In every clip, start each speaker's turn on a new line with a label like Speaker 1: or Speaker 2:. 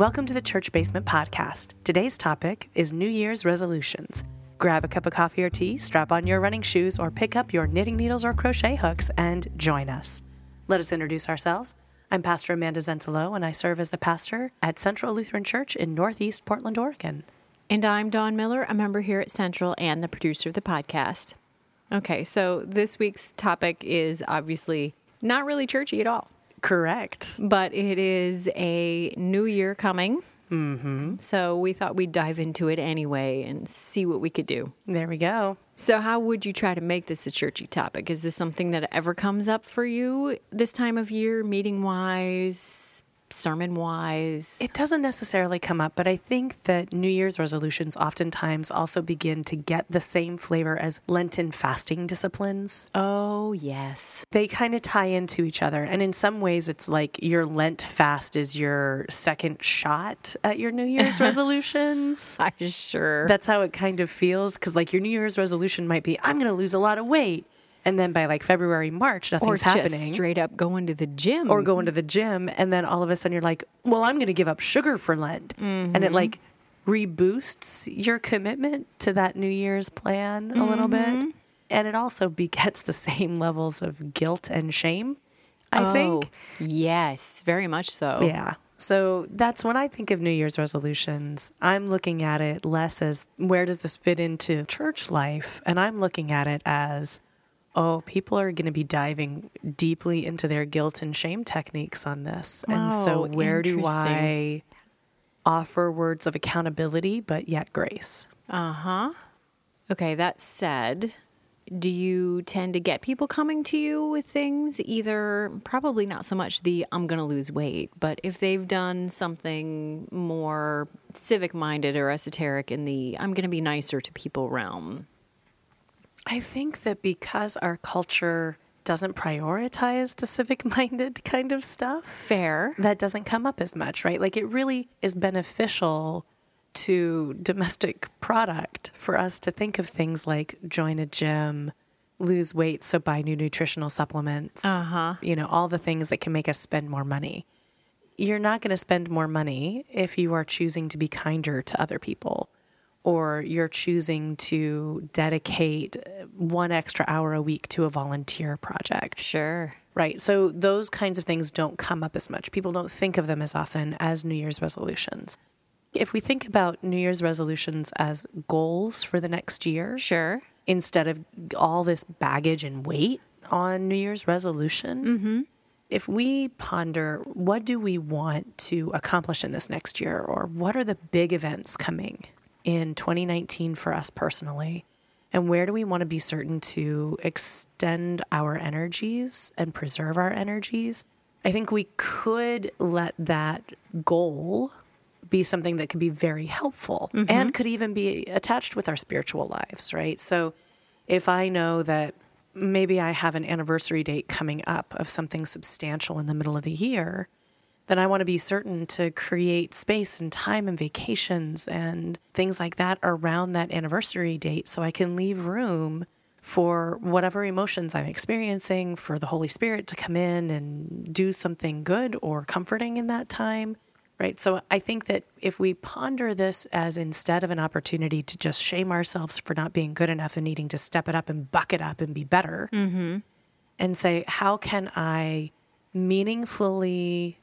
Speaker 1: Welcome to the Church Basement Podcast. Today's topic is New Year's resolutions. Grab a cup of coffee or tea, strap on your running shoes, or pick up your knitting needles or crochet hooks and join us. Let us introduce ourselves. I'm Pastor Amanda Zenzalo, and I serve as the pastor at Central Lutheran Church in Northeast Portland, Oregon.
Speaker 2: And I'm Dawn Miller, a member here at Central and the producer of the podcast. Okay, so this week's topic is obviously not really churchy at all.
Speaker 1: Correct.
Speaker 2: But it is a new year coming. Mm-hmm. So we thought we'd dive into it anyway and see what we could do.
Speaker 1: There we go.
Speaker 2: So, how would you try to make this a churchy topic? Is this something that ever comes up for you this time of year, meeting wise, sermon wise?
Speaker 1: It doesn't necessarily come up, but I think that New Year's resolutions oftentimes also begin to get the same flavor as Lenten fasting disciplines.
Speaker 2: Oh, yes.
Speaker 1: They kind of tie into each other. And in some ways, it's like your Lent fast is your second shot at your New Year's resolutions.
Speaker 2: I sure.
Speaker 1: That's how it kind of feels. Because, like, your New Year's resolution might be, I'm going to lose a lot of weight. And then by like February, March, nothing's
Speaker 2: or just
Speaker 1: happening.
Speaker 2: straight up going to the gym.
Speaker 1: or going to the gym and then all of a sudden you're like well i'm going to give up sugar for lent. And it mm-hmm. like reboosts your commitment to that new year's plan a little bit. Mm-hmm. And it also begets the same levels of guilt and shame i
Speaker 2: oh,
Speaker 1: think.
Speaker 2: yes, very much so.
Speaker 1: yeah. So that's when i think of new year's resolutions. I'm looking at it less as where does this fit into church life? And i'm looking at it as oh people are going to be diving deeply into their guilt and shame techniques on this and so
Speaker 2: Oh,
Speaker 1: where do i offer words of accountability but yet grace
Speaker 2: Uh huh. Okay, that said, do you tend to get people coming to you with things? Either, probably not so much the I'm going to lose weight, but if they've done something more civic minded or esoteric in the I'm going to be nicer to people realm.
Speaker 1: I think that because our culture doesn't prioritize the civic minded kind of stuff
Speaker 2: Fair.
Speaker 1: that doesn't come up as much, right? Like it really is beneficial to domestic product for us to think of things like join a gym, lose weight, so buy new nutritional supplements,
Speaker 2: Uh-huh.
Speaker 1: you know, all the things that can make us spend more money. You're not going to spend more money if you are choosing to be kinder to other people or you're choosing to dedicate one extra hour a week to a volunteer project.
Speaker 2: Sure.
Speaker 1: Right. So those kinds of things don't come up as much. People don't think of them as often as New Year's resolutions. If we think about New Year's resolutions as goals for the next year,
Speaker 2: Sure.
Speaker 1: instead of all this baggage and weight on New Year's resolution, mm-hmm. if we ponder what do we want to accomplish in this next year, or what are the big events coming in 2019 for us personally, and where do we want to be certain to extend our energies and preserve our energies, I think we could let that goal be something that could be very helpful mm-hmm. and could even be attached with our spiritual lives, right? So if I know that maybe I have an anniversary date coming up of something substantial in the middle of the year, then I want to be certain to create space and time and vacations and things like that around that anniversary date so I can leave room for whatever emotions I'm experiencing, for the Holy Spirit to come in and do something good or comforting in that time. Right. So I think that if we ponder this as instead of an opportunity to just shame ourselves for not being good enough and needing to step it up and buck it up and be better, mm-hmm. and say, how can I meaningfully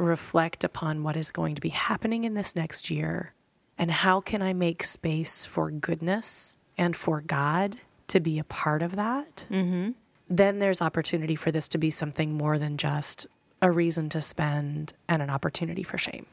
Speaker 1: reflect upon what is going to be happening in this next year? And how can I make space for goodness and for God to be a part of that? Mm-hmm. Then there's opportunity for this to be something more than just a reason to spend and an opportunity for shame.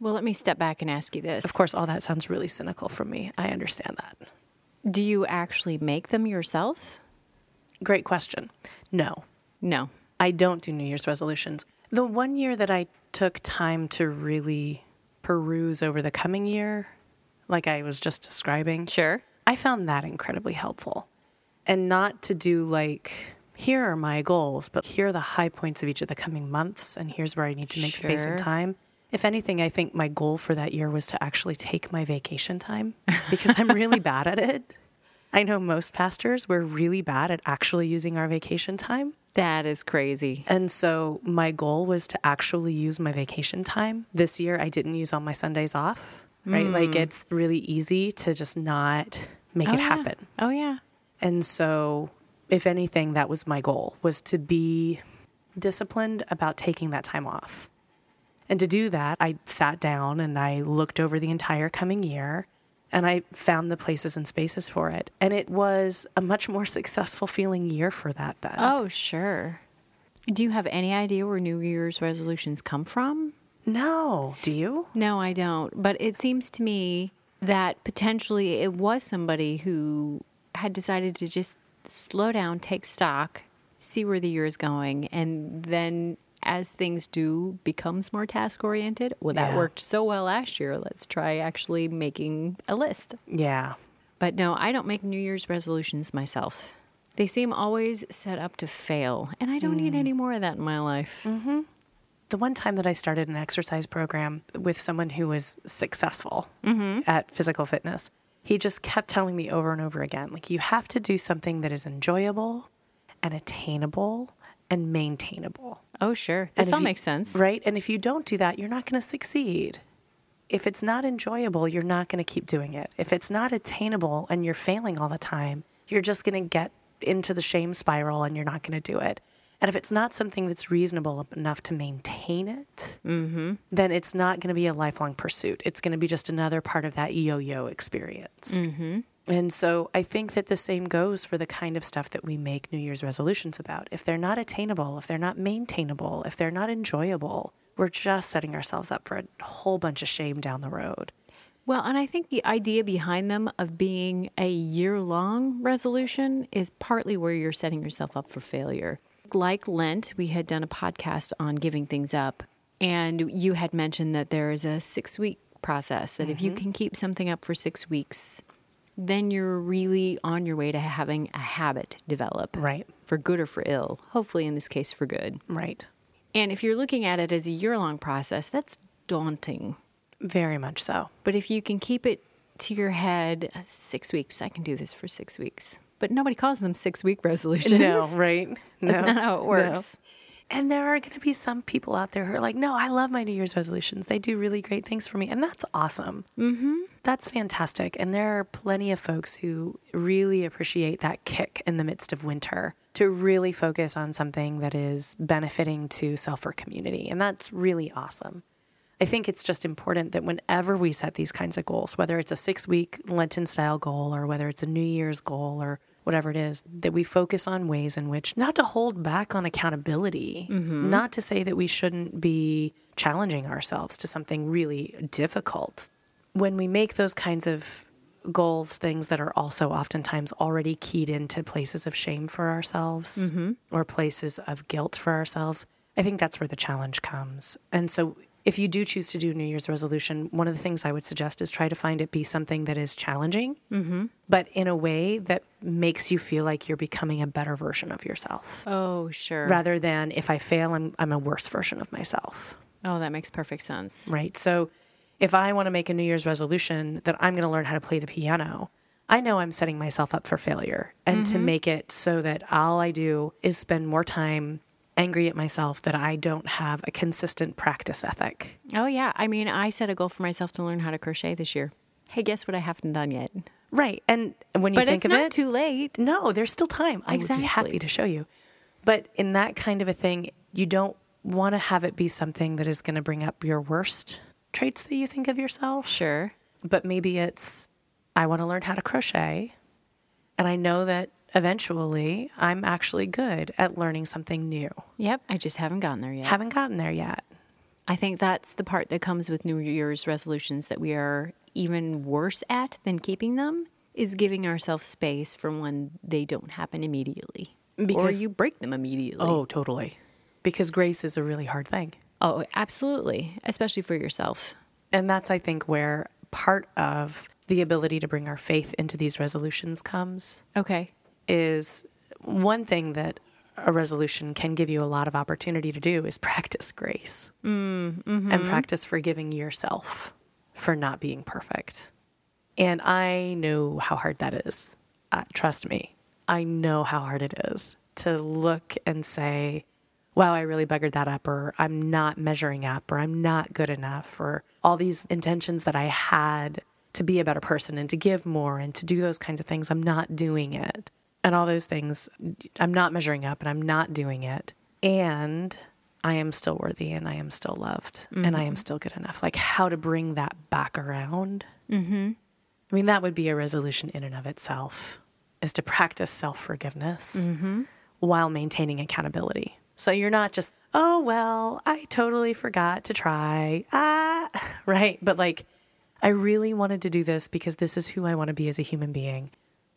Speaker 2: Well, let me step back and ask you this.
Speaker 1: Of course, all that sounds really cynical from me. I understand that.
Speaker 2: Do you actually make them yourself?
Speaker 1: Great question. No,
Speaker 2: No.
Speaker 1: I don't do New Year's resolutions. The one year that I took time to really peruse over the coming year, like I was just describing,
Speaker 2: Sure.
Speaker 1: I found that incredibly helpful. And not to do like, here are my goals, but here are the high points of each of the coming months, and here's where I need to make space and time. If anything, I think my goal for that year was to actually take my vacation time because I'm really bad at it. I know most pastors, we're really bad at actually using our vacation time.
Speaker 2: That is crazy.
Speaker 1: And so my goal was to actually use my vacation time. This year, I didn't use all my Sundays off, right? Hmm. Like it's really easy to just not make
Speaker 2: Oh,
Speaker 1: it
Speaker 2: yeah.
Speaker 1: happen.
Speaker 2: Oh, yeah.
Speaker 1: And so, if anything, that was my goal was to be disciplined about taking that time off. And to do that, I sat down and I looked over the entire coming year and I found the places and spaces for it. And it was a much more successful feeling year for that then.
Speaker 2: Oh, sure. Do you have any idea where New Year's resolutions come from?
Speaker 1: No, do you?
Speaker 2: No, I don't. But it seems to me that potentially it was somebody who had decided to just slow down, take stock, see where the year is going, and then as things do becomes more task oriented. Well, that
Speaker 1: Yeah.
Speaker 2: worked so well last year. Let's try actually making a list.
Speaker 1: Yeah.
Speaker 2: But no, I don't make New Year's resolutions myself. They seem always set up to fail, and I don't need mm. any more of that in my life. Mm-hmm.
Speaker 1: the one time that I started an exercise program with someone who was successful mm-hmm. at physical fitness, he just kept telling me over and over again like, you have to do something that is enjoyable and attainable and maintainable.
Speaker 2: Oh, sure. This all
Speaker 1: you-
Speaker 2: makes sense.
Speaker 1: Right. And if you don't do that, you're not going to succeed. If it's not enjoyable, you're not going to keep doing it. If it's not attainable and you're failing all the time, you're just going to get into the shame spiral and you're not going to do it. And if it's not something that's reasonable enough to maintain it, mm-hmm. then it's not going to be a lifelong pursuit. It's going to be just another part of that yo yo experience. Mm-hmm. And so I think that the same goes for the kind of stuff that we make New Year's resolutions about. If they're not attainable, if they're not maintainable, if they're not enjoyable, we're just setting ourselves up for a whole bunch of shame down the road.
Speaker 2: Well, and I think the idea behind them of being a year long resolution is partly where you're setting yourself up for failure. Like Lent, we had done a podcast on giving things up, and you had mentioned that there is a six week process that if you mm-hmm. can keep something up for six weeks, then you're really on your way to having a habit develop.
Speaker 1: Right.
Speaker 2: For good or for ill. Hopefully, in this case, for good.
Speaker 1: Right.
Speaker 2: And if you're looking at it as a year long process, that's daunting.
Speaker 1: Very much so.
Speaker 2: But if you can keep it to your head, uh, six weeks, I can do this for six weeks. But nobody calls them six week resolutions.
Speaker 1: No, right?
Speaker 2: That's not how it
Speaker 1: no. And there are going to be some people out there who are like, no, I love my New Year's resolutions. They do really great things for me. And that's awesome. Mm-hmm. That's fantastic. And there are plenty of folks who really appreciate that kick in the midst of winter to really focus on something that is benefiting to self or community. And that's really awesome. I think it's just important that whenever we set these kinds of goals, whether it's a six week Lenten style goal or whether it's a New Year's goal or whatever it is, that we focus on ways in which not to hold back on accountability, mm-hmm. not to say that we shouldn't be challenging ourselves to something really difficult. When we make those kinds of goals, things that are also oftentimes already keyed into places of shame for ourselves mm-hmm. or places of guilt for ourselves, I think that's where the challenge comes. And so if you do choose to do New Year's resolution, one of the things I would suggest is try to find it be something that is challenging, mm-hmm. but in a way that makes you feel like you're becoming a better version of yourself,
Speaker 2: Oh, sure.
Speaker 1: rather than if I fail, I'm, I'm a worse version of myself,
Speaker 2: Oh, that makes perfect sense.
Speaker 1: right? So if I want to make a New Year's resolution that I'm going to learn how to play the piano, I know I'm setting myself up for failure. And to mm-hmm. make it so that all I do is spend more time angry at myself that I don't have a consistent practice ethic.
Speaker 2: Oh, yeah. I mean, I set a goal for myself to learn how to crochet this year. Hey, guess what I haven't done yet?
Speaker 1: Right. And when you
Speaker 2: But
Speaker 1: think
Speaker 2: it's
Speaker 1: of
Speaker 2: not
Speaker 1: it,
Speaker 2: too late.
Speaker 1: no, there's still time. I would be happy to show you. But in that kind of a thing, you don't want to have it be something that is going to bring up your worst traits that you think of yourself.
Speaker 2: Sure.
Speaker 1: But maybe it's, I want to learn how to crochet. And I know that eventually I'm actually good at learning something new.
Speaker 2: Yep. I just haven't gotten there yet.
Speaker 1: Haven't gotten there yet.
Speaker 2: I think that's the part that comes with New Year's resolutions that we are even worse at than keeping them is giving ourselves space for when they don't happen immediately. or
Speaker 1: Because-
Speaker 2: you break them immediately.
Speaker 1: Oh, totally. Because grace is a really hard thing.
Speaker 2: Oh, absolutely. Especially for yourself.
Speaker 1: And that's, I think, where part of the ability to bring our faith into these resolutions comes
Speaker 2: Okay.
Speaker 1: Is one thing that a resolution can give you a lot of opportunity to do is practice grace and practice forgiving yourself for not being perfect. And I know how hard that is. Uh, trust me, I know how hard it is. to look and say, wow, I really buggered that up, or I'm not measuring up, or I'm not good enough, or all these intentions that I had to be a better person and to give more and to do those kinds of things, I'm not doing it. And all those things, I'm not measuring up and I'm not doing it. And I am still worthy and I am still loved mm-hmm. and I am still good enough. Like how to bring that back around. Mm-hmm. I mean, that would be a resolution in and of itself, is to practice self forgiveness mm-hmm. while maintaining accountability. So you're not just, oh, well, I totally forgot to try. Ah, right. But like, I really wanted to do this because this is who I want to be as a human being.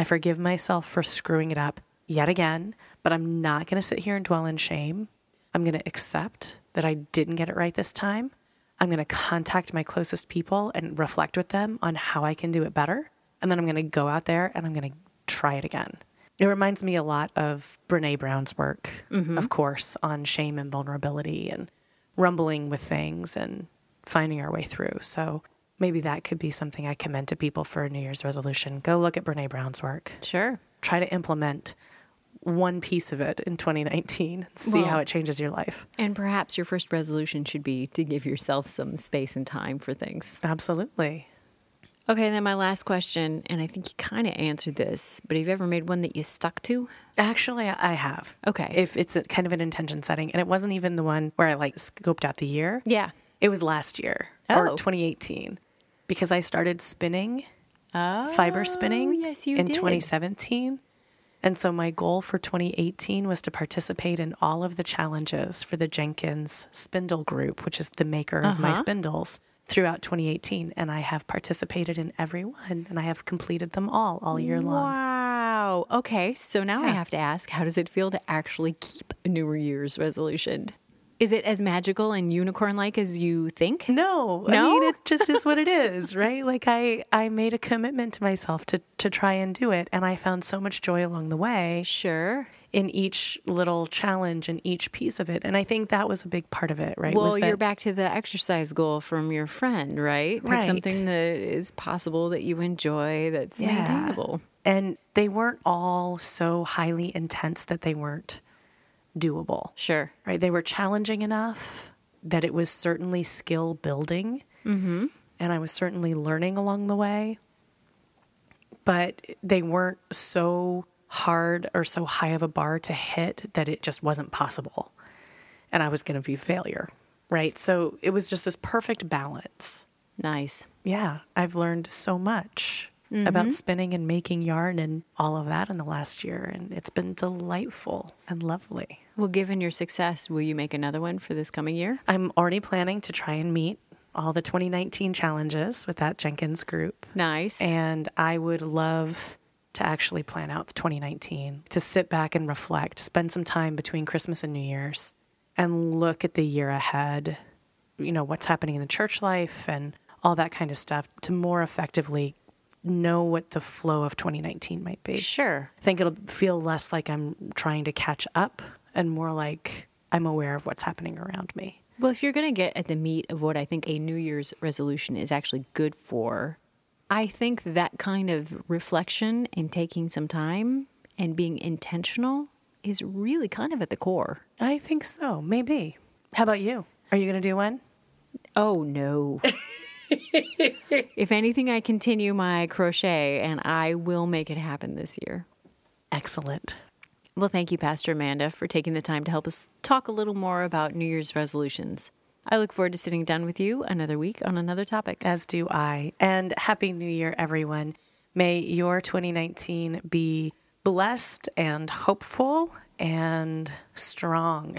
Speaker 1: I forgive myself for screwing it up yet again, but I'm not going to sit here and dwell in shame. I'm going to accept that I didn't get it right this time. I'm going to contact my closest people and reflect with them on how I can do it better. And then I'm going to go out there and I'm going to try it again. It reminds me a lot of Brene Brown's work, mm-hmm. of course, on shame and vulnerability and rumbling with things and finding our way through. So maybe that could be something I commend to people for a New Year's resolution. Go look at Brene Brown's work.
Speaker 2: Sure.
Speaker 1: Try to implement one piece of it in 2019 see well, how it changes your life.
Speaker 2: And perhaps your first resolution should be to give yourself some space and time for things.
Speaker 1: Absolutely.
Speaker 2: Okay, then my last question, and I think you kind of answered this, but have you ever made one that you stuck to?
Speaker 1: Actually, I have.
Speaker 2: Okay.
Speaker 1: If it's a, kind of an intention setting, and it wasn't even the one where I like scoped out the year.
Speaker 2: Yeah.
Speaker 1: It was last year oh. or 2018 because I started spinning, oh, fiber spinning
Speaker 2: yes, you
Speaker 1: in
Speaker 2: did.
Speaker 1: 2017. And so my goal for 2018 was to participate in all of the challenges for the Jenkins Spindle Group, which is the maker of uh-huh. my spindles throughout 2018 and I have participated in every one and I have completed them all all year long.
Speaker 2: Wow. Okay, so now yeah. I have to ask how does it feel to actually keep a New Year's resolution? Is it as magical and unicorn like as you think?
Speaker 1: No.
Speaker 2: No.
Speaker 1: I mean it just is what it is, right? Like I I made a commitment to myself to to try and do it and I found so much joy along the way.
Speaker 2: Sure
Speaker 1: in each little challenge and each piece of it. And I think that was a big part of it, right?
Speaker 2: Well, that, you're back to the exercise goal from your friend, right?
Speaker 1: Pick right.
Speaker 2: something that is possible that you enjoy that's yeah. maintainable.
Speaker 1: And they weren't all so highly intense that they weren't doable.
Speaker 2: Sure.
Speaker 1: Right? They were challenging enough that it was certainly skill building. Mm-hmm. And I was certainly learning along the way. But they weren't so hard or so high of a bar to hit that it just wasn't possible. And I was going to be failure, right? So it was just this perfect balance.
Speaker 2: Nice.
Speaker 1: Yeah, I've learned so much mm-hmm. about spinning and making yarn and all of that in the last year. And it's been delightful and lovely.
Speaker 2: Well, given your success, will you make another one for this coming year?
Speaker 1: I'm already planning to try and meet all the 2019 challenges with that Jenkins group.
Speaker 2: Nice.
Speaker 1: And I would love to actually plan out 2019, to sit back and reflect, spend some time between Christmas and New Year's, and look at the year ahead, you know, what's happening in the church life and all that kind of stuff to more effectively know what the flow of 2019 might be.
Speaker 2: Sure.
Speaker 1: I think it'll feel less like I'm trying to catch up and more like I'm aware of what's happening around me.
Speaker 2: Well, if you're going to get at the meat of what I think a New Year's resolution is actually good for, I think that kind of reflection and taking some time and being intentional is really kind of at the core.
Speaker 1: I think so. Maybe. How about you? Are you going to do one?
Speaker 2: Oh, no. if anything, I continue my crochet and I will make it happen this year.
Speaker 1: Excellent.
Speaker 2: Well, thank you, Pastor Amanda, for taking the time to help us talk a little more about New Year's resolutions. I look forward to sitting down with you another week on another topic.
Speaker 1: As do I. And Happy New Year, everyone. May your 2019 be blessed and hopeful and strong.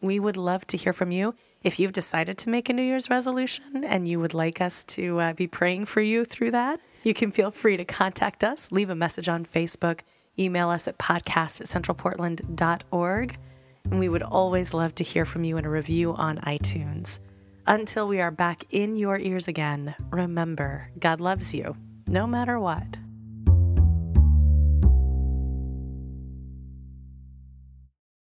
Speaker 1: We would love to hear from you. If you've decided to make a New Year's resolution and you would like us to uh, be praying for you through that, you can feel free to contact us, leave a message on Facebook, email us at podcast at centralportland.org and we would always love to hear from you in a review on iTunes. Until we are back in your ears again, remember, God loves you no matter what.